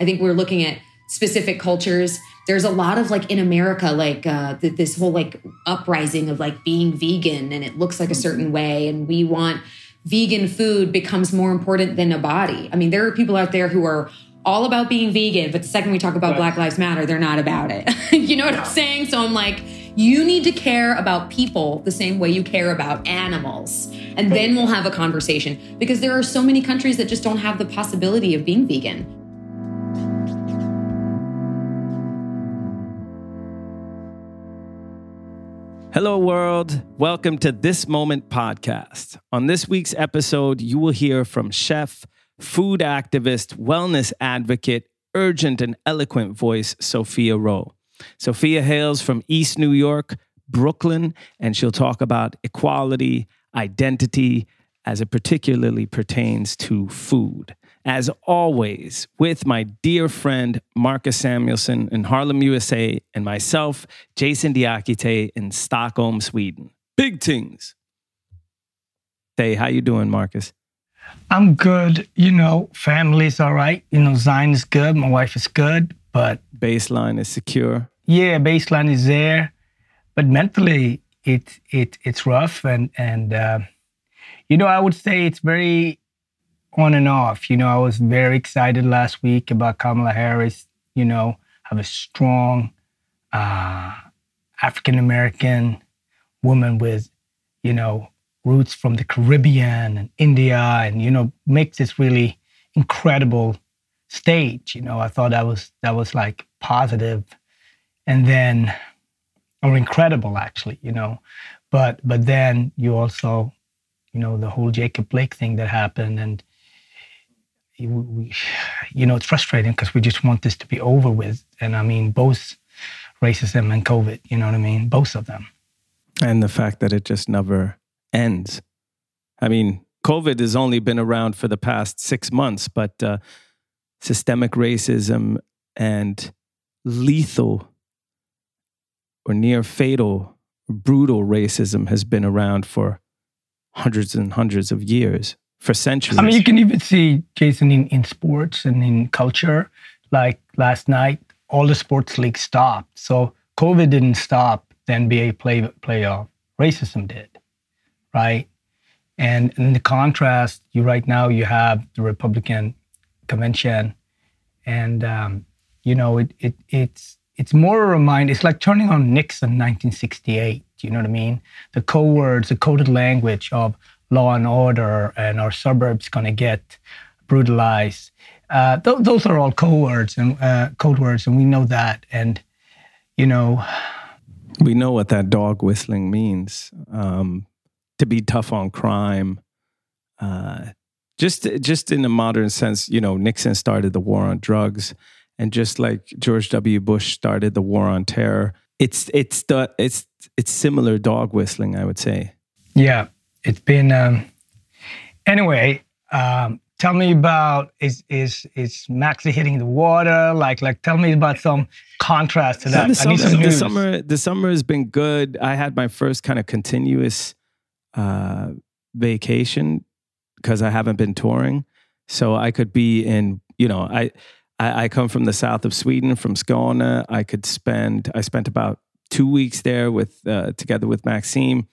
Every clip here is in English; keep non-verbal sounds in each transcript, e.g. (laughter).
I think we're looking at specific cultures. There's a lot of like in America, like uh, th- this whole like uprising of like being vegan and it looks like a certain way. And we want vegan food becomes more important than a body. I mean, there are people out there who are all about being vegan, but the second we talk about right. Black Lives Matter, they're not about it. (laughs) you know what I'm saying? So I'm like, you need to care about people the same way you care about animals. And then we'll have a conversation because there are so many countries that just don't have the possibility of being vegan. Hello, world. Welcome to This Moment podcast. On this week's episode, you will hear from chef, food activist, wellness advocate, urgent and eloquent voice, Sophia Roe. Sophia hails from East New York, Brooklyn, and she'll talk about equality, identity, as it particularly pertains to food. As always, with my dear friend Marcus Samuelsson in Harlem, USA, and myself, Jason Diakite in Stockholm, Sweden. Big things. Hey, how you doing, Marcus? I'm good. You know, family's all right. You know, Zion is good. My wife is good, but baseline is secure. Yeah, baseline is there, but mentally, it it it's rough, and and uh, you know, I would say it's very on and off. You know, I was very excited last week about Kamala Harris. You know, have a strong uh, African American woman with, you know, roots from the Caribbean and India, and you know, makes this really incredible stage. You know, I thought that was that was like positive, and then or incredible actually. You know, but but then you also, you know, the whole Jacob Blake thing that happened, and we, you know, it's frustrating because we just want this to be over with. And I mean, both racism and COVID, you know what I mean? Both of them. And the fact that it just never ends. I mean, COVID has only been around for the past six months, but uh, systemic racism and lethal or near fatal, brutal racism has been around for hundreds and hundreds of years for centuries. I mean, you can even see Jason in, in sports and in culture. Like last night, all the sports leagues stopped. So COVID didn't stop the NBA play playoff. Racism did, right? And in the contrast, you right now you have the Republican convention, and um, you know it, it it's it's more a reminder. It's like turning on Nixon 1968. You know what I mean? The code words, the coded language of law and order and our suburbs going to get brutalized. Uh, th- those are all code words and uh, code words, and we know that. And you know, we know what that dog whistling means. Um, to be tough on crime, uh, just just in a modern sense, you know, Nixon started the war on drugs, and just like George W. Bush started the war on terror, it's it's the it's it's similar dog whistling, I would say. Yeah, it's been um, anyway. Um, tell me about is is is Maxi hitting the water? Like like tell me about some contrast to that. The summer, the summer, the summer has been good. I had my first kind of continuous uh, vacation because I haven't been touring, so I could be in. You know, I, I I come from the south of Sweden, from Skåne. I could spend. I spent about two weeks there with uh, together with Maxime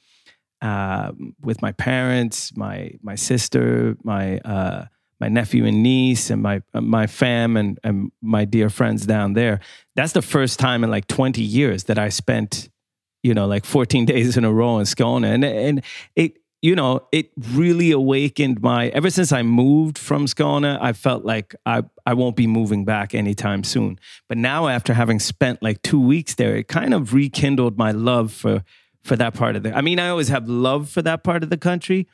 uh, with my parents, my my sister, my uh, my nephew and niece, and my uh, my fam and and my dear friends down there. That's the first time in like twenty years that I spent, you know, like fourteen (laughs) days in a row in Skåne, and and it. You know, it really awakened my. Ever since I moved from Skåne, I felt like I, I won't be moving back anytime soon. But now, after having spent like two weeks there, it kind of rekindled my love for for that part of the I mean, I always have love for that part of the country,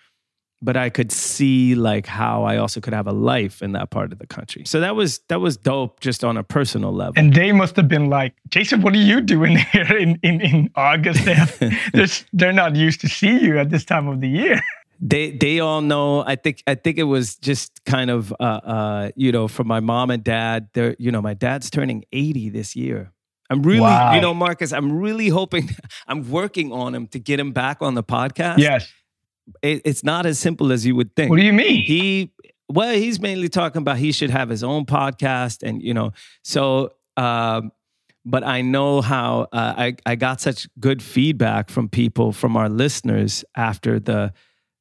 but I could see like how I also could have a life in that part of the country. So that was that was dope just on a personal level. And they must have been like, Jason, what are you doing (laughs) here in, in, in August? (laughs) they're, they're not used to see you at this time of the year. They they all know. I think I think it was just kind of uh, uh, you know from my mom and dad. They're you know my dad's turning eighty this year. I'm really, wow. you know, Marcus, I'm really hoping, (laughs) I'm working on him to get him back on the podcast. Yes. It, it's not as simple as you would think. What do you mean? He, well, he's mainly talking about he should have his own podcast, and you know, so. Um, but I know how uh, I I got such good feedback from people from our listeners after the.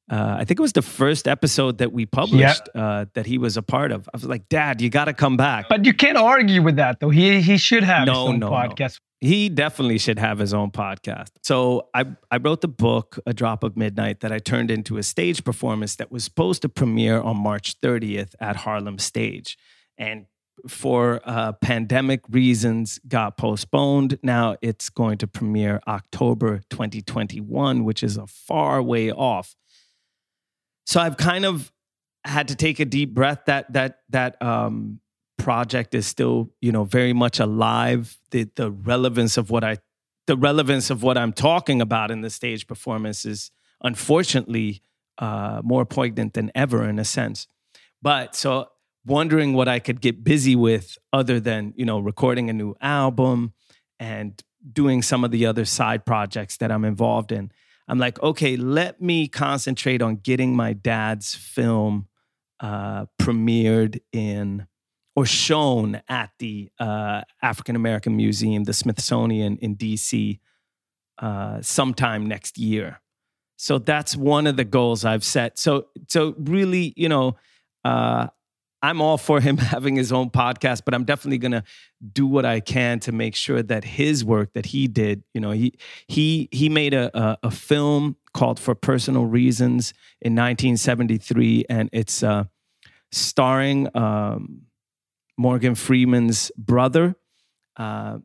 Uh, I think it was the first episode that we published uh, that he was a part of. I was like, "Dad, you got to come back." But you can't argue with that, though. He he should have No, his own no, no. podcast. he definitely should have his own podcast. So I I wrote the book A Drop of Midnight that I turned into a stage performance that was supposed to premiere on March 30th at Harlem Stage, and for uh, pandemic reasons got postponed. Now it's going to premiere October 2021, which is a far way off. So I've kind of had to take a deep breath. That that that um, project is still, you know, very much alive. The the relevance of what I the relevance of what I'm talking about in the stage performance is unfortunately uh, more poignant than ever in a sense. But so wondering what I could get busy with other than, you know, recording a new album and doing some of the other side projects that I'm involved in. I'm like, okay, let me concentrate on getting my dad's film uh, premiered in or shown at the uh, African American Museum, the Smithsonian in DC, uh, sometime next year. So that's one of the goals I've set. So, so really, you know, uh, I'm all for him (laughs) having his own podcast, but I'm definitely gonna do what I can to make sure that his work that he did, you know, he he he made a a, a film called For Personal Reasons in 1973, and it's uh, starring um, Morgan Freeman's brother, uh,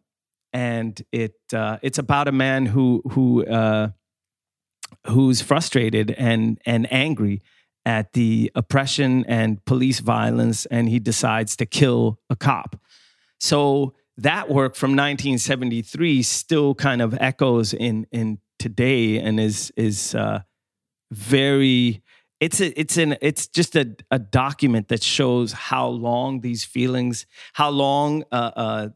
and it uh, it's about a man who who uh, who's frustrated and and angry at the oppression and police violence, and he decides to kill a cop. So that work from 1973 still kind of echoes in in today and is is uh, very it's a, it's an it's just a, a document that shows how long these feelings how long uh, uh,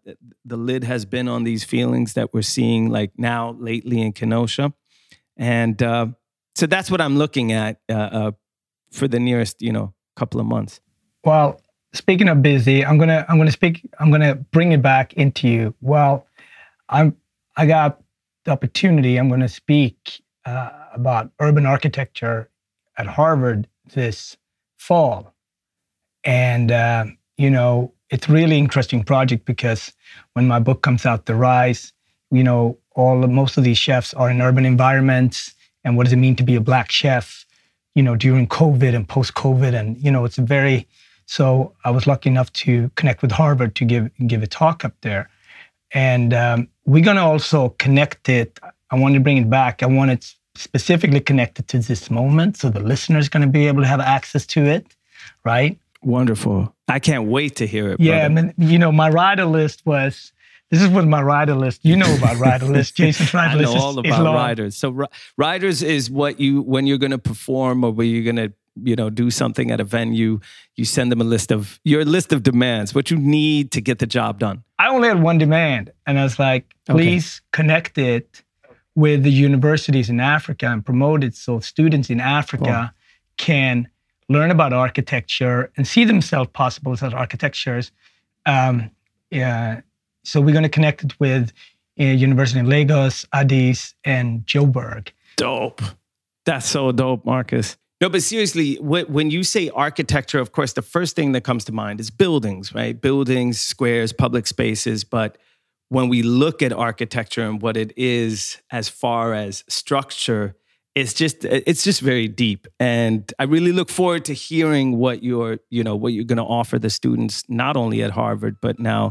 the lid has been on these feelings that we're seeing like now lately in Kenosha and uh, so that's what I'm looking at uh, uh, for the nearest you know couple of months Well, speaking of busy, I'm gonna I'm gonna speak I'm gonna bring it back into you. Well, I'm I got the opportunity. I'm gonna speak uh, about urban architecture at Harvard this fall, and uh, you know it's really interesting project because when my book comes out, The Rise, you know all most of these chefs are in urban environments, and what does it mean to be a black chef? You know during COVID and post COVID, and you know it's a very so I was lucky enough to connect with Harvard to give give a talk up there, and um, we're gonna also connect it. I want to bring it back. I want it specifically connected to this moment, so the listener's gonna be able to have access to it, right? wonderful I can't wait to hear it Yeah, I mean, you know, my rider list was. This is what my rider list. You know about rider list. (laughs) Jason's I rider know list is, all is about long. riders. So ri- riders is what you when you're going to perform or when you're going to you know do something at a venue. You send them a list of your list of demands, what you need to get the job done. I only had one demand, and I was like, Okay. please connect it with the universities in Africa and promote it so students in Africa can learn about architecture and see themselves possible as architectures. Um, yeah, so we're going to connect it with uh, University in Lagos, Addis, and Joburg. Dope. That's so dope, Marcus. No, but seriously, when you say architecture, of course, the first thing that comes to mind is buildings, right? Buildings, squares, public spaces. But when we look at architecture and what it is as far as structure, it's just it's just very deep. And I really look forward to hearing what you're, you know, what you're going to offer the students, not only at Harvard, but now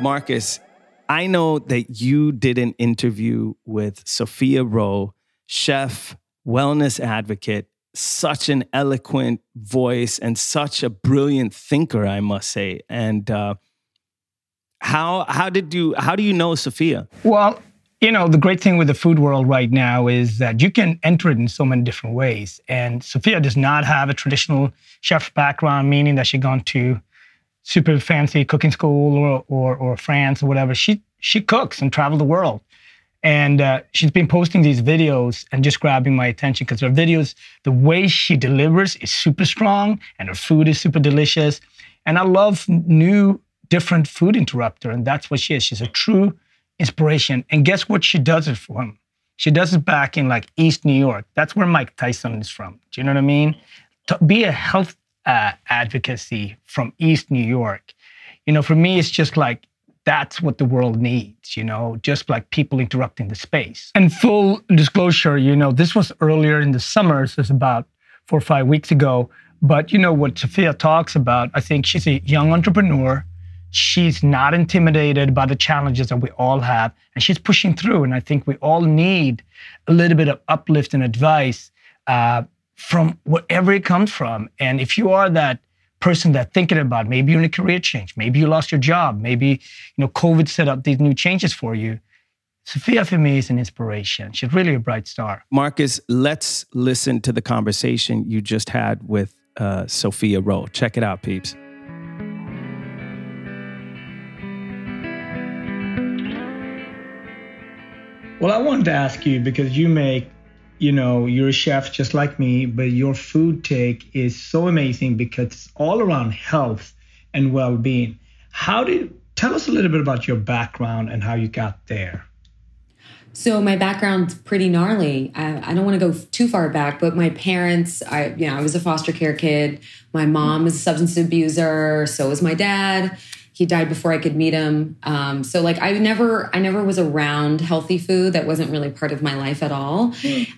Marcus, I know that you did an interview with Sophia Roe, chef, wellness advocate, such an eloquent voice and such a brilliant thinker, I must say. And uh, how how did you how do you know Sophia? Well, you know, the great thing with the food world right now is that you can enter it in so many different ways. And Sophia does not have a traditional chef background, meaning that she's gone to super fancy cooking school or, or, or France or whatever. She she cooks and travel the world. And uh, she's been posting these videos and just grabbing my attention because her videos, the way she delivers is super strong and her food is super delicious. And I love new, different food interrupter. And that's what she is. She's a true inspiration. And guess what she does it from? She does it back in like East New York. That's where Mike Tyson is from. Do you know what I mean? To be a health uh, advocacy from East New York, you know, for me, it's just like that's what the world needs, you know, just like people interrupting the space. And full disclosure, you know, this was earlier in the summer, so it's about four or five weeks ago. But you know what Sophia talks about, I think she's a young entrepreneur. She's not intimidated by the challenges that we all have, and she's pushing through. And I think we all need a little bit of uplift and advice uh, from wherever it comes from. And if you are that person that thinking about maybe you're in a career change, maybe you lost your job, maybe you know COVID set up these new changes for you. Sophia for me is an inspiration. She's really a bright star. Marcus, let's listen to the conversation you just had with uh, Sophia Roe. Check it out, peeps. Well, I wanted to ask you because you make, you know, you're a chef just like me, but your food take is so amazing because it's all around health and well-being. How did tell us a little bit about your background and how you got there? So my background's pretty gnarly. I, I don't want to go too far back, but my parents, I you know, I was a foster care kid. My mom was a substance abuser. So was my dad. He died before I could meet him. Um, so like I never, I never was around healthy food. That wasn't really part of my life at all.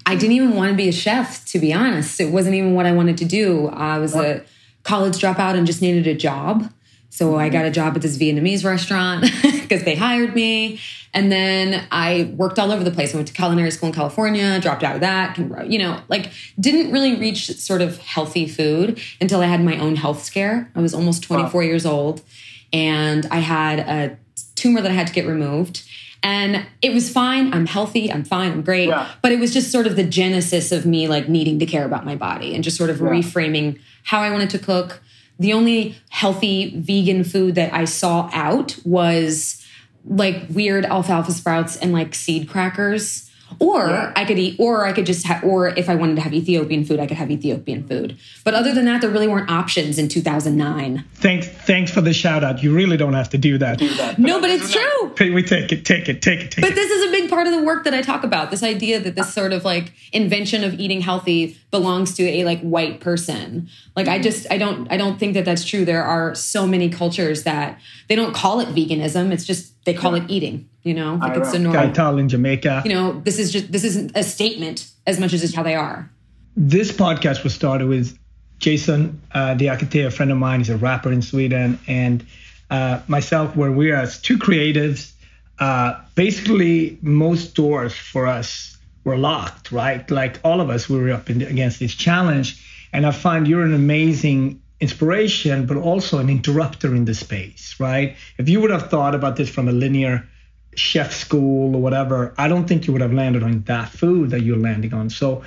I didn't even want to be a chef, to be honest. It wasn't even what I wanted to do. I was a college dropout and just needed a job. So I got a job at this Vietnamese restaurant (laughs) because they hired me. And then I worked all over the place. I went to culinary school in California, dropped out of that, you know, like didn't really reach sort of healthy food until I had my own health scare. I was almost 24 wow. years old and I had a tumor that I had to get removed. And it was fine. I'm healthy. I'm fine. I'm great. Yeah. But it was just sort of the genesis of me like needing to care about my body and just sort of yeah. reframing how I wanted to cook. The only healthy vegan food that I saw out was like weird alfalfa sprouts and like seed crackers. Or yeah. I could eat, or I could just have, or if I wanted to have Ethiopian food, I could have Ethiopian food. But other than that, there really weren't options in 2009. Thanks, thanks for the shout out. You really don't have to do that. Do that. no, but it's true. We take it, take it, take it, take but it. But this is a big part of the work that I talk about. This idea that this sort of like invention of eating healthy belongs to a like white person. Like I mm. just, I don't, I don't think that that's true. There are so many cultures that they don't call it veganism. It's just they call it eating. You know, like it's a normal. Kaital in Jamaica. You know, this is just this isn't a statement as much as it's how they are. This podcast was started with Jason uh, Diakité, a friend of mine. He's a rapper in Sweden, and uh, myself, where we are as two creatives. Uh, basically, most doors for us were locked, right? Like all of us, we were up in, against this challenge. And I find you're an amazing inspiration, but also an interrupter in the space, right? If you would have thought about this from a linear chef school or whatever, I don't think you would have landed on that food that you're landing on. So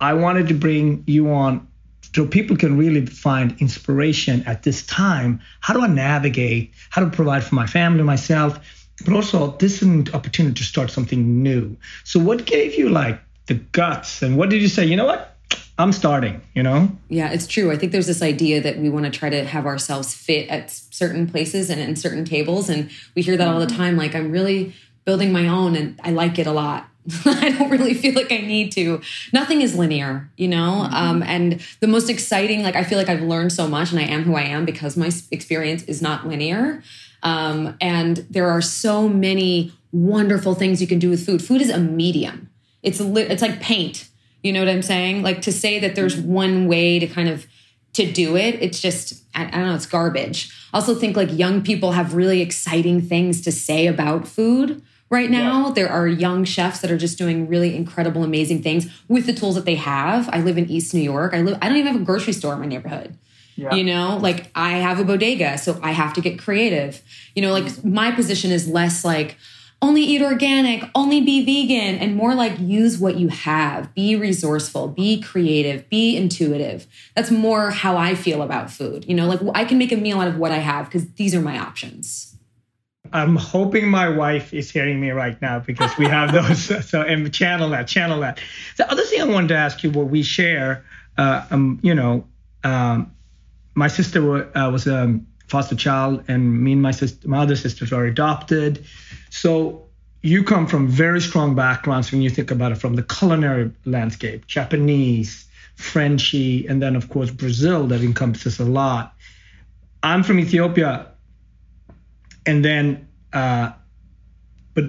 I wanted to bring you on so people can really find inspiration at this time. How do I navigate? How to provide for my family, myself, but also this is an opportunity to start something new. So what gave you like the guts and what did you say? You know what? I'm starting, you know? Yeah, it's true. I think there's this idea that we want to try to have ourselves fit at certain places and in certain tables. And we hear that all the mm-hmm. time. Like, I'm really building my own and I like it a lot. (laughs) I don't really feel like I need to. Nothing is linear, you know? Mm-hmm. Um, and the most exciting, like, I feel like I've learned so much and I am who I am because my experience is not linear. Um, and there are so many wonderful things you can do with food. Food is a medium. It's li- it's like paint you know what I'm saying? Like to say that there's mm-hmm. one way to kind of to do it, it's just I, I don't know, it's garbage. I also think like young people have really exciting things to say about food right now. Yeah. There are young chefs that are just doing really incredible, amazing things with the tools that they have. I live in East New York. I live I don't even have a grocery store in my neighborhood. Yeah. You know, like I have a bodega, so I have to get creative. You know, like mm-hmm. my position is less like, only eat organic, only be vegan, and more like use what you have. Be resourceful, be creative, be intuitive. That's more how I feel about food. You know, like I can make a meal out of what I have because these are my options. I'm hoping my wife is hearing me right now because we have (laughs) those. so, and channel that, channel that. The other thing I wanted to ask you, what we share, uh, um, you know, um, my sister uh, was a foster child, and me and my sister, my other sisters are adopted. So you come from very strong backgrounds when you think about it from the culinary landscape, Japanese, Frenchy, and then of course Brazil that encompasses a lot. I'm from Ethiopia, and then uh, but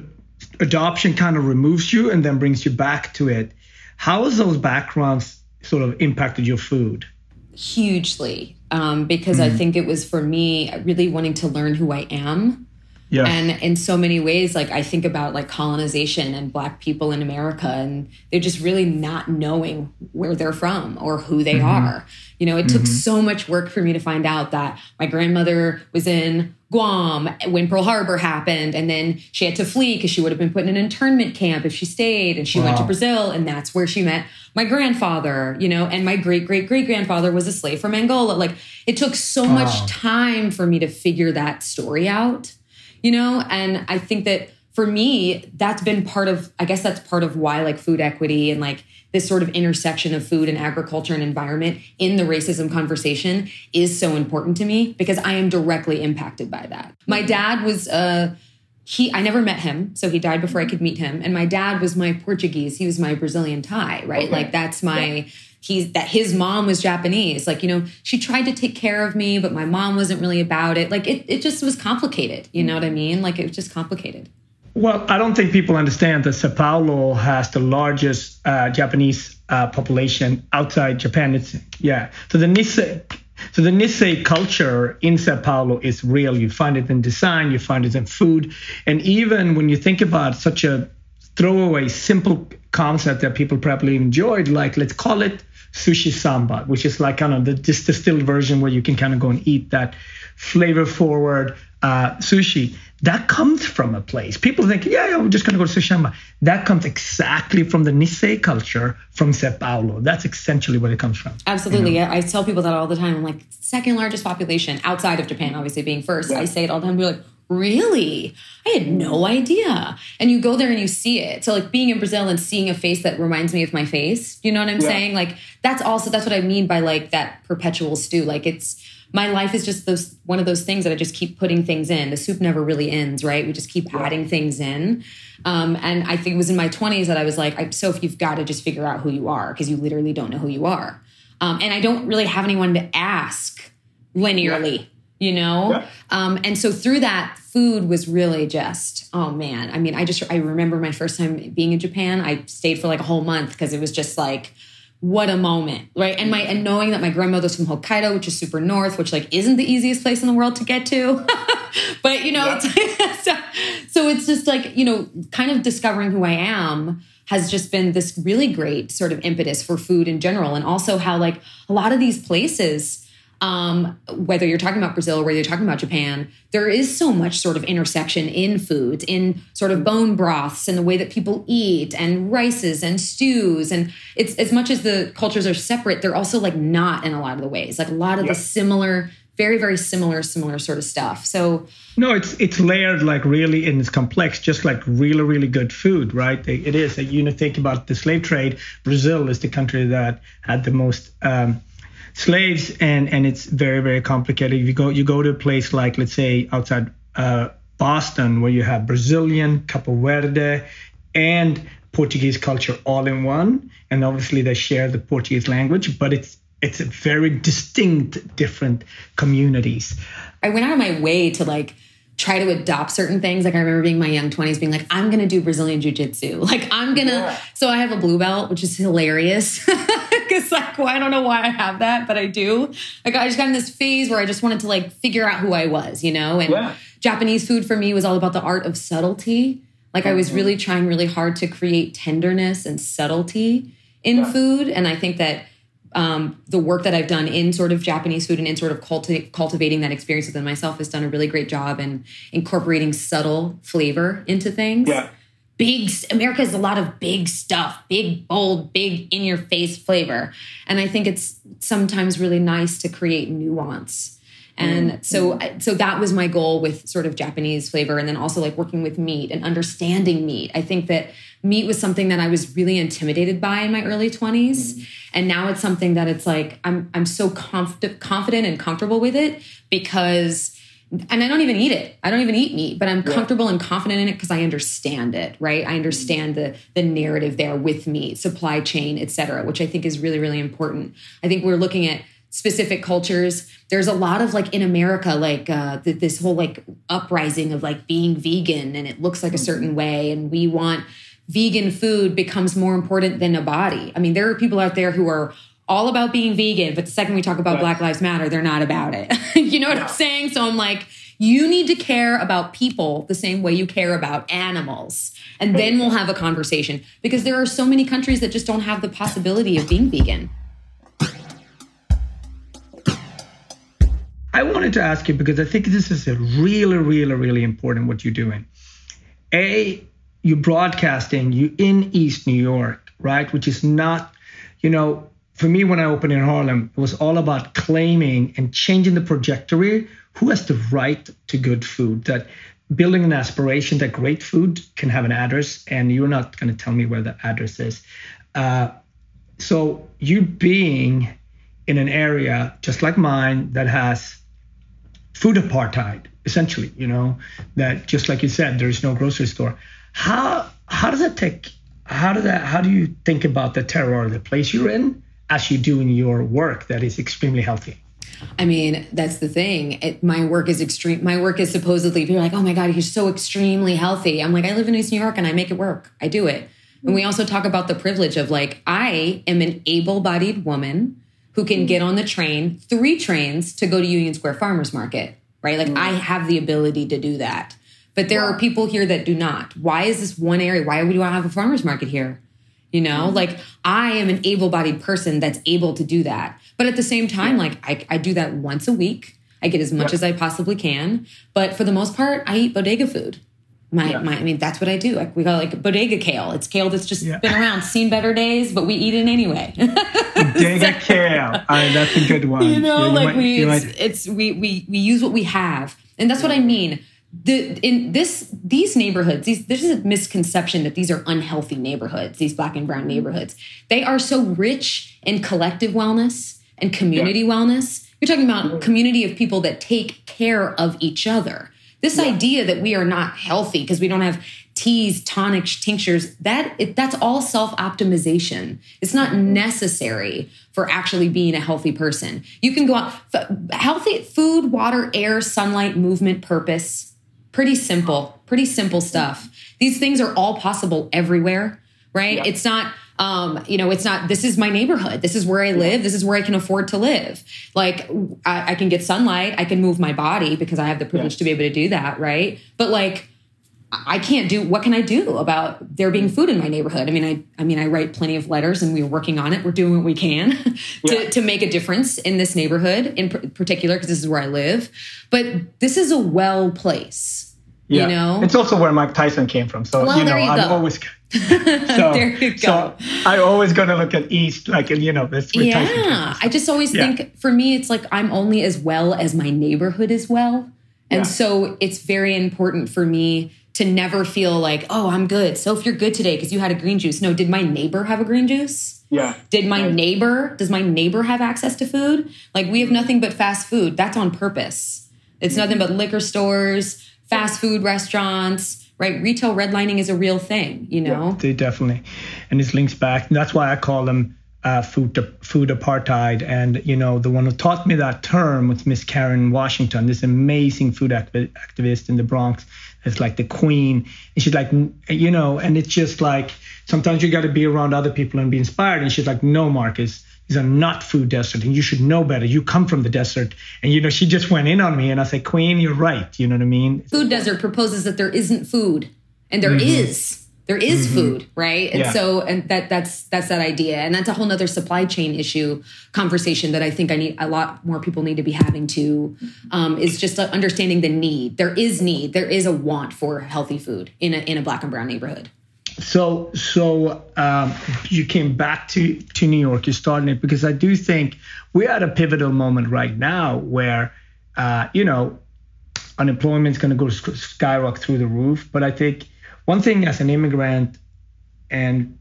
adoption kind of removes you and then brings you back to it. How has those backgrounds sort of impacted your food? Hugely, um, because mm. I think it was for me really wanting to learn who I am yeah. And in so many ways, like I think about like colonization and black people in America, and they're just really not knowing where they're from or who they mm-hmm. are. You know, it mm-hmm. took so much work for me to find out that my grandmother was in Guam when Pearl Harbor happened, and then she had to flee because she would have been put in an internment camp if she stayed, and she wow. went to Brazil, and that's where she met my grandfather, you know, and my great great great grandfather was a slave from Angola. Like it took so wow. much time for me to figure that story out you know? And I think that for me, that's been part of, I guess that's part of why like food equity and like this sort of intersection of food and agriculture and environment in the racism conversation is so important to me because I am directly impacted by that. My dad was, uh, he i never met him so he died before i could meet him and my dad was my portuguese he was my brazilian thai right okay. like that's my yeah he's that his mom was Japanese. Like, you know, she tried to take care of me, but my mom wasn't really about it. Like it, it just was complicated. You know what I mean? Like it was just complicated. Well, I don't think people understand that Sao Paulo has the largest uh, Japanese uh, population outside Japan. It's yeah. So the Nisei, so the Nisei culture in Sao Paulo is real. You find it in design, you find it in food, and even when you think about such a throwaway, simple concept that people probably enjoyed, like let's call it sushi samba, which is like kind of the just distilled version where you can kind of go and eat that flavor forward uh, sushi. That comes from a place. People think, yeah, yeah, we're just going to go to sushi samba. That comes exactly from the Nisei culture from Sao Paulo. That's essentially where it comes from. Absolutely. You know? I tell people that all the time. I'm like, second largest population outside of Japan, obviously being first. Yeah. I say it all the time. We're like, really? I had no idea. And you go there and you see it. So like being in brazil and seeing a face that reminds me of my face you know what i'm yeah. saying? Like that's also that's what i mean by like that perpetual stew. Like it's my life is just those one of those things that i just keep putting things in. The soup never really ends right? We just keep yeah. adding things in. Um, and i think it was in my 20s that i was like I, if you've got to just figure out who you are because you literally don't know who you are. Um, and i don't really have anyone to ask linearly yeah you know? Yeah. um, and so through that food was really just oh man. I mean i just i remember my first time being in japan. I stayed for like a whole month because it was just like what a moment right? And my and knowing that my grandmother's from hokkaido which is super north which like isn't the easiest place in the world to get to. (laughs) But you know yeah. it's, (laughs) so, so it's just like you know kind of discovering who i am has just been this really great sort of impetus for food in general and also how like a lot of these places um, whether you're talking about Brazil or whether you're talking about Japan, there is so much sort of intersection in foods, in sort of bone broths and the way that people eat and rices and stews. And it's as much as the cultures are separate, they're also like not in a lot of the ways. Like a lot of yep. the similar very, very similar, similar sort of stuff. So no, it's it's layered like really and it's complex, just like really, really good food, right? It is. You know, think about the slave trade. Brazil is the country that had the most um, slaves, and and it's very, very complicated. You go you go to a place like let's say outside uh, Boston, where you have Brazilian, Capo Verde, and Portuguese culture all in one, and obviously they share the Portuguese language, but it's it's a very distinct different communities. I went out of my way to like try to adopt certain things. Like I remember being my young 20s being like, I'm gonna do Brazilian jiu-jitsu. (laughs) Like I'm gonna yeah. so I have a blue belt, which is hilarious. (laughs) (laughs) Cause like well, I don't know why I have that, but I do. Like I just got in this phase where I just wanted to like figure out who I was, you know? And yeah. Japanese food for me was all about the art of subtlety. Like I was mm-hmm. really trying really hard to create tenderness and subtlety in yeah. food. And I think that um, the work that I've done in sort of Japanese food and in sort of culti- cultivating that experience within myself has done a really great job in incorporating subtle flavor into things. Yeah. Big America is a lot of big stuff, big, bold, big in your face flavor. And I think it's sometimes really nice to create nuance. And mm. so so that was my goal with sort of Japanese flavor and then also like working with meat and understanding meat. I think that meat was something that I was really intimidated by in my early 20s. Mm-hmm. And now it's something that it's like I'm I'm so conf- confident and comfortable with it because and I don't even eat it. I don't even eat meat, but I'm yeah. comfortable and confident in it because I understand it, right? I understand the the narrative there with meat, supply chain, et cetera, which I think is really, really important. I think we're looking at specific cultures. There's a lot of like in America, like uh, this whole like uprising of like being vegan and it looks like a certain mm-hmm. way, and we want vegan food becomes more important than a body. I mean, there are people out there who are all about being vegan, but the second we talk about right. Black Lives Matter, they're not about it. (laughs) you know what yeah. I'm saying? So I'm like, you need to care about people the same way you care about animals. And then we'll have a conversation because there are so many countries that just don't have the possibility of being vegan. I wanted to ask you because I think this is a really, really, really important what you're doing. A, you're broadcasting, you in East New York, right? Which is not, you know, for me when I opened in Harlem, it was all about claiming and changing the trajectory. Who has the right to good food? That building an aspiration that great food can have an address, and you're not going to tell me where the address is. Uh, so you being in an area just like mine that has food apartheid, essentially, you know, that just like you said, there's no grocery store. How how does that take? How does that? How do you think about the terror, of the place you're in, as you do in your work that is extremely healthy? I mean, that's the thing. It, my work is extreme. My work is supposedly people are like, oh my god, you're so extremely healthy. I'm like, I live in East New York and I make it work. I do it. And we also talk about the privilege of like, I am an able-bodied woman who can get on the train, three trains to go to Union Square Farmers Market, right? Like, I have the ability to do that. But there are people here that do not. Why is this one area? Why do you want to have a farmer's market here? You know, mm-hmm. like I am an able bodied person that's able to do that. But at the same time, yeah. like I, I, do that once a week. I get as much yeah. as I possibly can. But for the most part, I eat bodega food. My, yeah. my, I mean, that's what I do. Like we call it like bodega kale. It's kale that's just been around, seen better days, but we eat it anyway. (laughs) bodega kale. I that's a good (laughs) one. You know, you like might, we, it's, might... it's, we, we, we use what we have. And that's what I mean the in this these neighborhoods these there's a misconception that these are unhealthy neighborhoods these black and brown mm-hmm. neighborhoods. They are so rich in collective wellness and community yeah. wellness. You're talking about mm-hmm. community of people that take care of each other. This yeah. idea that we are not healthy because we don't have teas tonics tinctures that it, that's all self-optimization. It's not mm-hmm. necessary for actually being a healthy person. You can go out healthy food water air sunlight movement purpose Pretty simple, pretty simple stuff. These things are all possible everywhere, right? Yeah. It's not um, you know, it's not, this is my neighborhood. This is where I live. This is where I can afford to live. Like, I, I can get sunlight. I can move my body because I have the privilege yeah. to be able to do that. Right. But like, I can't do what can I do about there being mm. food in my neighborhood? I mean, I I mean, I write plenty of letters and we're working on it. We're doing what we can (laughs) to, yeah. to make a difference in this neighborhood in particular because this is where I live. But this is a well place. Yeah. You know? It's also where Mike Tyson came from. So, Well, you know, you I'm always. (laughs) So, There you So. I always going to look at East, like, you know, that's where Tyson yeah. I just always Yeah. think for me, it's like I'm only as well as my neighborhood is well. And Yeah. so it's very important for me to never feel like, oh, I'm good. So if you're good today because you had a green juice. No, did my neighbor have a green juice? Yeah. Did my neighbor, does my neighbor have access to food? Like we have nothing but fast food. That's on purpose. It's nothing but liquor stores, fast food restaurants, right? Retail redlining is a real thing, you know? They definitely, and this links back. And that's why I call them uh, food food apartheid. And you know, the one who taught me that term was Miss Karen Washington, this amazing food acti- activist in the Bronx. It's like the queen, and she's like, you know, and it's just like sometimes you got to be around other people and be inspired. And she's like, no, Marcus. These are not food desert, and you should know better. You come from the desert, and you know she just went in on me, and I said, "Queen, you're right." You know what I mean? Food Desert proposes that there isn't food, and there mm-hmm. is. There is food, right? And Yeah. so, and that that's that's that idea, and that's a whole nother supply chain issue conversation that I think I need a lot more people need to be having to um, is just understanding the need. There is need. There is a want for healthy food in a in a black and brown neighborhood. So, so um, you came back to to New York. You started it because I do think we're at a pivotal moment right now where, uh, you know, unemployment is going to go sk- skyrocket through the roof. But I think one thing as an immigrant, and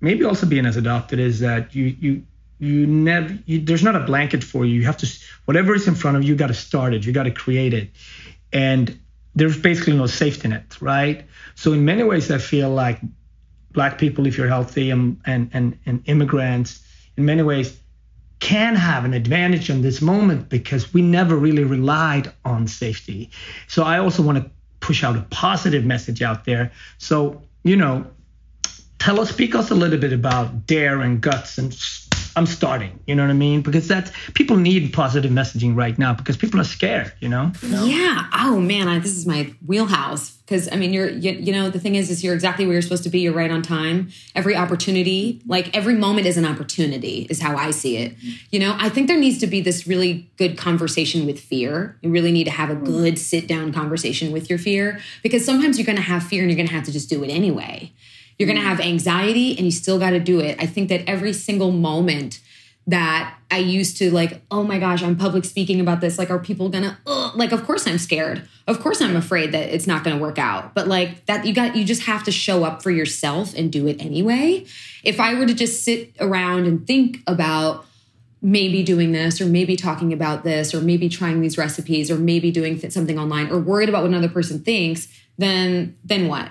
maybe also being as adopted, is that you you you never you, there's not a blanket for you. You have to whatever is in front of you, you got to start it. You got to create it, and there's basically no safety net, right? So in many ways, I feel like black people, if you're healthy, and and and, and immigrants, in many ways, can have an advantage in this moment because we never really relied on safety. So I also want to push out a positive message out there. So you know, tell us, speak us a little bit about dare and guts and. I'm starting, you know what I mean? Because that's people need positive messaging right now because people are scared, you know. Yeah. Oh man, I, this is my wheelhouse. Because I mean, you're you, you know the thing is, is you're exactly where you're supposed to be. You're right on time. Every opportunity, like every moment, is an opportunity. Is how I see it. You know, I think there needs to be this really good conversation with fear. You really need to have a good sit down conversation with your fear because sometimes you're going to have fear and you're going to have to just do it anyway. You're going to mm. have anxiety and you still got to do it. I think that every single moment that I used to like, oh my gosh, I'm public speaking about this. Like, are people gonna, ugh? like, of course I'm scared. Of course I'm afraid that it's not gonna work out. But like that, you got, you just have to show up for yourself and do it anyway. If I were to just sit around and think about, maybe doing this or maybe talking about this or maybe trying these recipes or maybe doing something online or worried about what another person thinks then then what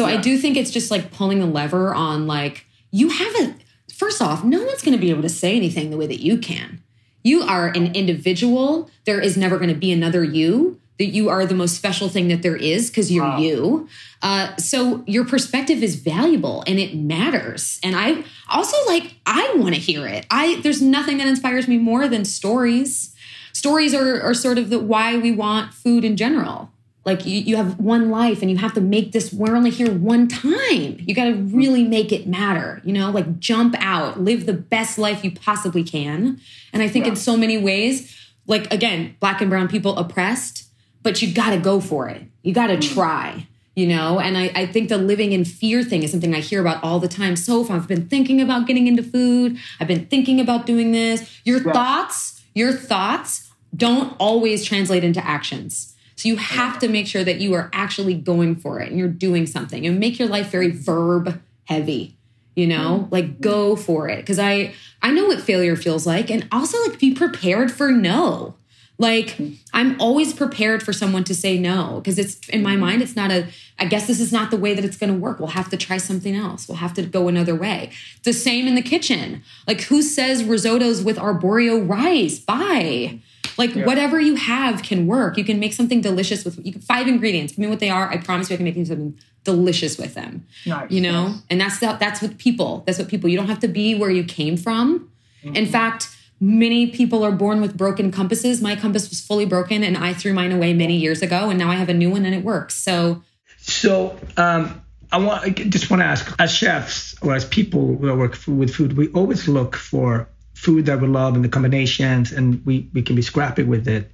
so i do think it's just like pulling the lever on like you haven't first off no one's going to be able to say anything the way that you can. You are an individual. There is never going to be another you. That you are the most special thing that there is because you're you. Uh, so your perspective is valuable and it matters. And i also like i want to hear it. I there's nothing that inspires me more than stories. Stories are, are sort of the why we want food in general like you, you have one life and you have to make this we're only here one time. You got to really make it matter you know? Like jump out live the best life you possibly can. And i think in so many ways like again black and brown people oppressed but you got to go for it. You got to mm. try you know? And I, I think the living in fear thing is something i hear about all the time. So if i've been thinking about getting into food. I've been thinking about doing this. Your thoughts your thoughts don't always translate into actions so you have to make sure that you are actually going for it and you're doing something and make your life very verb heavy you know? Mm-hmm. Like go for it. Because i i know what failure feels like and also like be prepared for no. Like i'm always prepared for someone to say no because it's in my mind it's not a i guess this is not the way that it's going to work. We'll have to try something else. We'll have to go another way. The same in the kitchen. Like who says risottos with arborio rice? Bye like whatever you have can work. You can make something delicious with you can, five ingredients give me what they are i promise you i can make you something delicious with them. Nice, you know? Nice. and that's the, that's what people. That's what people you don't have to be where you came from. In fact many people are born with broken compasses. My compass was fully broken and i threw mine away many years ago and now i have a new one and it works. So So um, I want I just want to ask, as chefs or as people who work with food, we always look for food that we love and the combinations, and we we can be scrappy with it.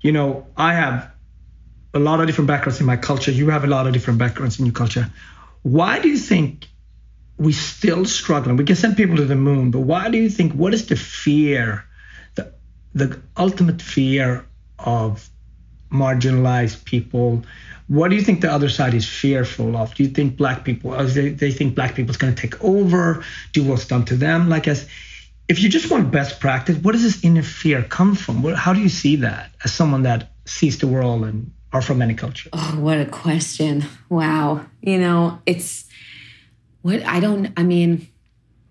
You know, I have a lot of different backgrounds in my culture. You have a lot of different backgrounds in your culture. Why do you think we still struggling? We can send people to the moon, but why do you think? What is the fear, the the ultimate fear of marginalized people? What do you think the other side is fearful of? Do you think black people, they, they think black people is going to take over, do what's done to them? Like as if you just want best practice, where does this inner fear come from? How do you see that as someone that sees the world and are from any culture? Oh, what a question. Wow. You know, it's what I don't, I mean,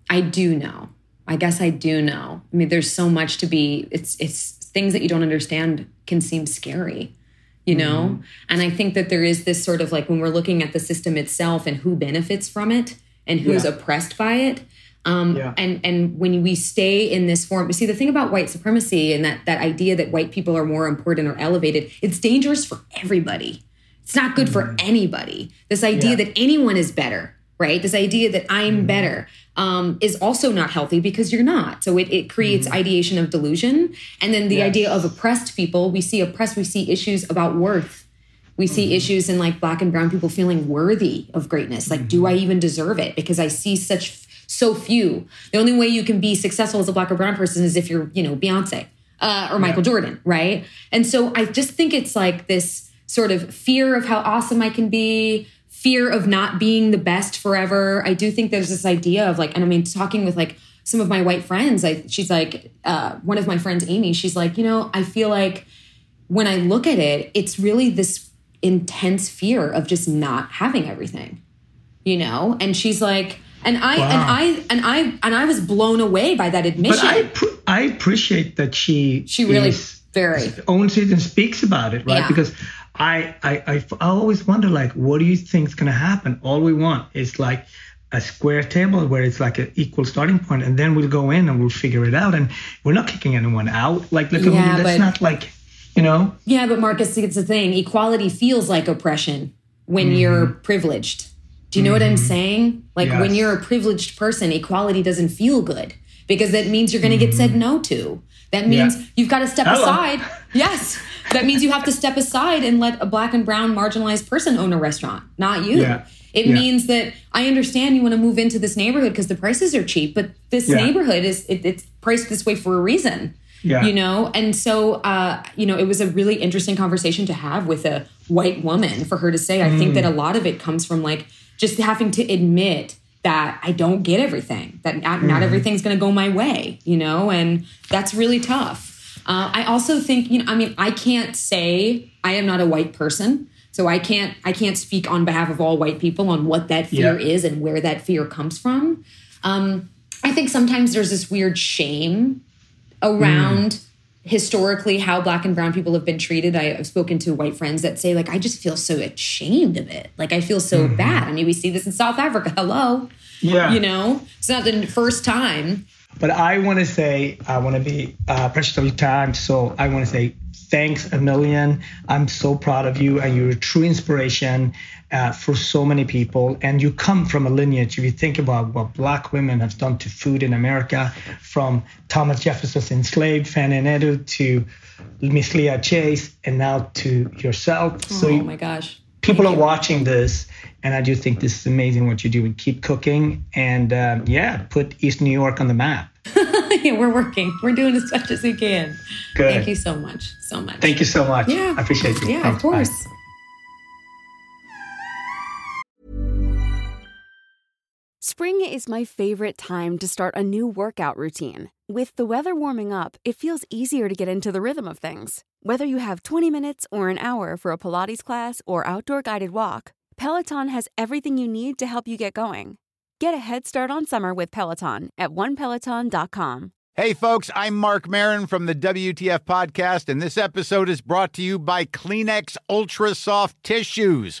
I do know. I guess I do know. I mean, there's so much to be, it's, it's things that you don't understand can seem scary you know mm-hmm. and i think that there is this sort of like when we're looking at the system itself and who benefits from it and who's yeah. oppressed by it um, yeah. and and when we stay in this form You see the thing about white supremacy and that that idea that white people are more important or elevated it's dangerous for everybody it's not good mm-hmm. for anybody this idea yeah. that anyone is better right? This idea that I'm mm-hmm. better um, is also not healthy because you're not. So it, it creates mm-hmm. ideation of delusion. And then the yes. idea of oppressed people, we see oppressed, we see issues about worth. We see mm-hmm. issues in like black and brown people feeling worthy of greatness. Like, do I mm-hmm. even deserve it? Because I see such so few. The only way you can be successful as a black or brown person is if you're, you know, Beyonce uh, or Michael. Jordan, right? And so I just think it's like this sort of fear of how awesome I can be, fear of not being the best forever. I do think there's this idea of like, and I mean, talking with like some of my white friends, I, she's like, uh, one of my friends, Amy, she's like, you know, I feel like when I look at it, it's really this intense fear of just not having everything, you know? And she's like, and I wow. and I and I and I was blown away by that admission. But I pr- I appreciate that she she really very owns it and speaks about it, right? Yeah. Because I, I, I, I always wonder, like, what do you think is going to happen? All we want is like a square table where it's like an equal starting point, and then we'll go in and we'll figure it out. And we're not kicking anyone out. Like, look, yeah, that's but, not like, you know. Yeah, but Marcus, it's the thing. Equality feels like oppression when mm-hmm. you're privileged. Do you know mm-hmm. what I'm mm-hmm. saying? Like yes. when you're a privileged person, equality doesn't feel good because that means you're going to mm-hmm. get said mm-hmm. no to. That means yeah. you've got to step Hello. aside. Yes. That means you have to step aside and let a black and brown marginalized person own a restaurant, not you. Yeah. It yeah. means that I understand you want to move into this neighborhood because the prices are cheap, but this neighborhood is it, it's priced this way for a reason. Yeah. You know, and so uh, you know, it was a really interesting conversation to have with a white woman for her to say. I mm. think that a lot of it comes from like just having to admit that I don't get everything, that not, mm. not everything's going to go my way, you know, and that's really tough. Uh, I also think, you know, I mean, I can't say I am not a white person. So I can't I can't speak on behalf of all white people on what that fear yeah. is and where that fear comes from. Um, I think sometimes there's this weird shame around mm. Historically how black and brown people have been treated. I, have spoken to white friends that say like I just feel so ashamed of it. Like I feel so mm-hmm. bad. I mean, we see this in South Africa. (laughs) Hello, yeah, you know, it's not the first time but I want to say, I want to be uh, precious of your time. So I want to say thanks a million. I'm so proud of you, and you're a true inspiration uh, for so many people. And you come from a lineage. If you think about what Black women have done to food in America, from Thomas Jefferson's enslaved Fanny Nadeau to Miss Leah Chase, and now to yourself. Oh, so you, my gosh. People Thank are you. watching this, and I do think this is amazing what you do. And keep cooking, and um, yeah, put East New York on the map. (laughs) yeah, we're working. We're doing as much as we can. Good. Thank you so much. So much. Thank you so much. Yeah. I appreciate you. Yeah, Thanks. of course. Bye. Spring is my favorite time to start a new workout routine. With the weather warming up, it feels easier to get into the rhythm of things. Whether you have 20 minutes or an hour for a Pilates class or outdoor guided walk, Peloton has everything you need to help you get going. Get a head start on summer with Peloton at onepeloton.com. Hey, folks, I'm Marc Maron from the WTF Podcast, and this episode is brought to you by Kleenex Ultra Soft Tissues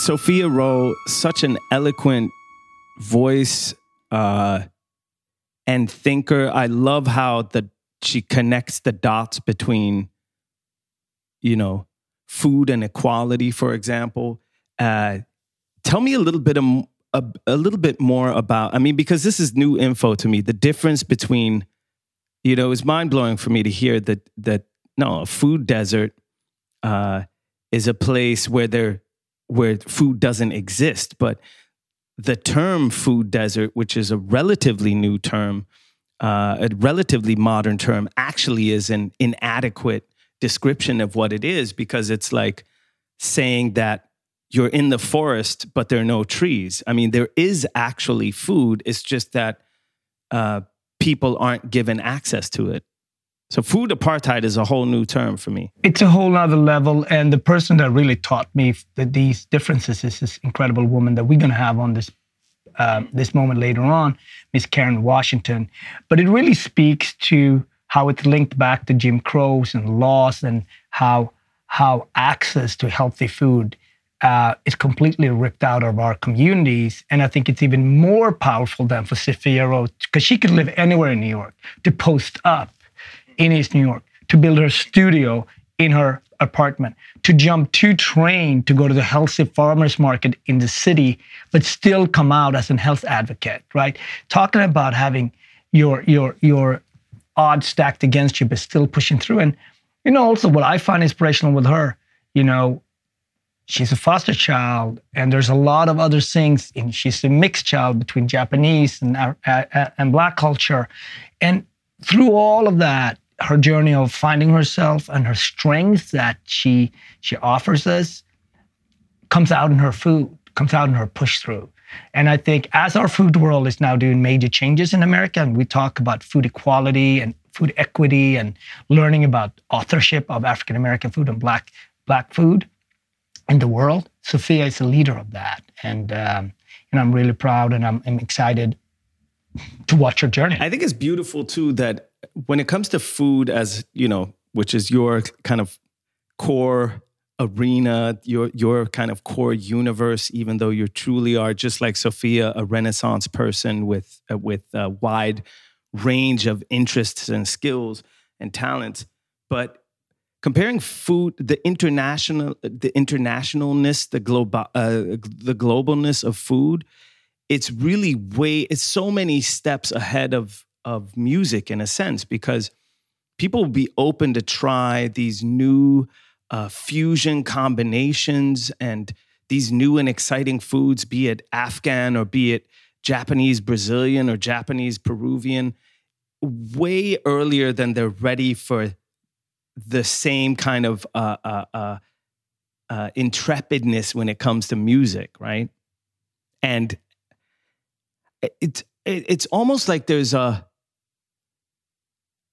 Sophia Roe, such an eloquent voice uh, and thinker. I love how the she connects the dots between, you know, food and equality, for example. Uh, tell me a little bit of, a, a little bit more about. I mean, because this is new info to me. The difference between, you know, it's mind blowing for me to hear that that no, a food desert uh, is a place where there where food doesn't exist, but the term food desert, which is a relatively new term, uh, a relatively modern term, actually is an inadequate description of what it is because it's like saying that you're in the forest, but there are no trees. I mean, there is actually food. It's just that uh, people aren't given access to it. So food apartheid is a whole new term for me. It's a whole other level. And the person that really taught me that these differences is this incredible woman that we're going to have on this um, this moment later on, Miss Karen Washington. But it really speaks to how it's linked back to Jim Crow's and laws and how how access to healthy food uh, is completely ripped out of our communities. And I think it's even more powerful than for Sophia because she could live anywhere in New York to post up in East New York, to build her studio in her apartment, to jump two train to go to the healthy farmers market in the city, but still come out as a health advocate, right? Talking about having your your your odds stacked against you, but still pushing through. And you know, also what I find inspirational with her, you know, she's a foster child, and there's a lot of other things. And she's a mixed child between Japanese and uh, uh and black culture, and through all of that, her journey of finding herself and her strength that she she offers us comes out in her food, comes out in her push through. And I think as our food world is now doing major changes in America, and we talk about food equality and food equity and learning about authorship of African American food and black black food in the world, Sophia is a leader of that. And um, and I'm really proud and I'm, I'm excited to watch her journey. I think it's beautiful too that when it comes to food as you know which is your kind of core arena your your kind of core universe even though you truly are just like sophia a renaissance person with uh, with a wide range of interests and skills and talents. But comparing food the international the internationalness the global uh, the globalness of food it's really way it's so many steps ahead of of music in a sense because people will be open to try these new uh, fusion combinations and these new and exciting foods, be it Afghan or be it Japanese Brazilian or Japanese Peruvian, way earlier than they're ready for the same kind of uh, uh, uh, uh intrepidness when it comes to music, right? And it's it's almost like there's a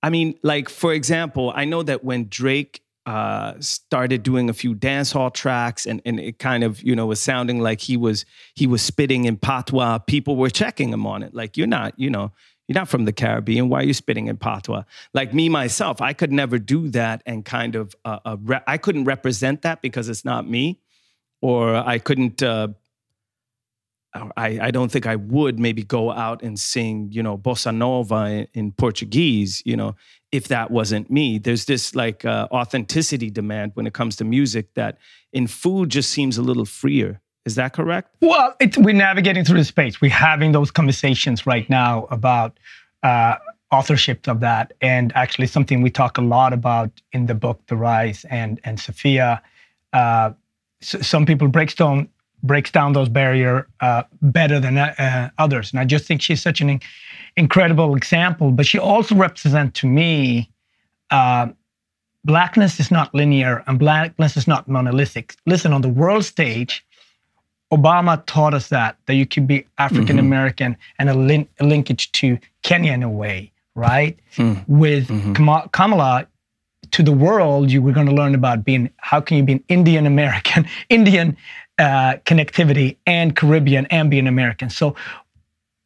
I mean, like for example, I know that when Drake uh, started doing a few dancehall tracks, and and it kind of you know was sounding like he was he was spitting in patois. People were checking him on it, like you're not, you know, you're not from the Caribbean. Why are you spitting in patois? Like me myself, I could never do that, and kind of uh, uh, re- I couldn't represent that because it's not me, or I couldn't uh, I, I don't think I would maybe go out and sing, you know, bossa nova in, in Portuguese, you know, if that wasn't me. There's this like uh, authenticity demand when it comes to music that in food just seems a little freer. Is that correct? Well, we're navigating through the space. We're having those conversations right now about uh, authorship of that, and actually something we talk a lot about in the book, The Rise and and Sophia. Uh, some people breakstone breaks down those barrier uh, better than uh, others. And I just think she's such an in- incredible example. But she also represents to me uh, blackness is not linear and blackness is not monolithic. Listen, on the world stage, Obama taught us that that you can be African American mm-hmm. and a, lin- a, linkage to Kenya in a way, right? Mm. With mm-hmm. Kamala, to the world, you were going to learn about being how can you be an Indian American, (laughs) Indian uh, connectivity and Caribbean and being American. So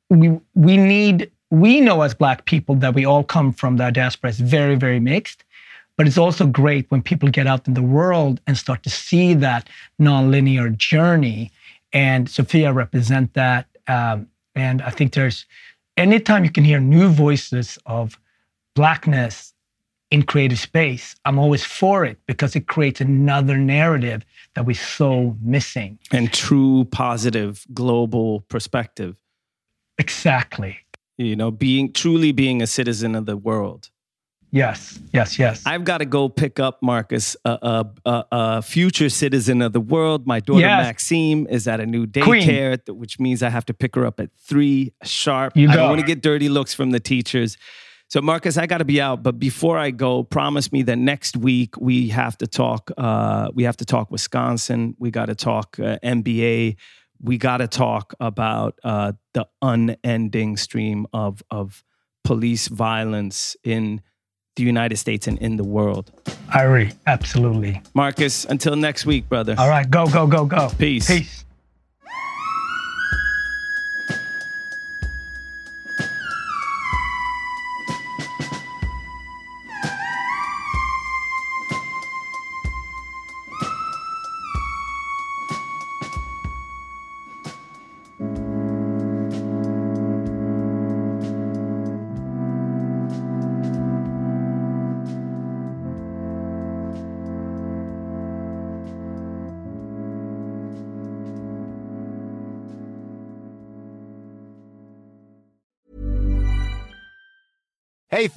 we we need we know as Black people that we all come from the diaspora is very very mixed, But it's also great when people get out in the world and start to see that nonlinear journey. And Sophia represent that. Um, and I think there's anytime you can hear new voices of blackness in creative space, I'm always for it because it creates another narrative that we're so missing. And true positive global perspective. Exactly. You know, being truly being a citizen of the world. Yes, yes, yes. I've got to go pick up Marcus, a, a, a, a future citizen of the world. My daughter Yes. Maxime is at a new Queen. daycare, th- which means I have to pick her up at three sharp. You I don't want to get dirty looks from the teachers. So, Marcus, I got to be out. But before I go, promise me that next week we have to talk. Uh, we have to talk Wisconsin. We got to talk uh, NBA. We got to talk about uh, the unending stream of of police violence in the United States and in the world. I agree. Absolutely. Marcus, until next week, brother. All right, go, go, go, go. Peace. Peace.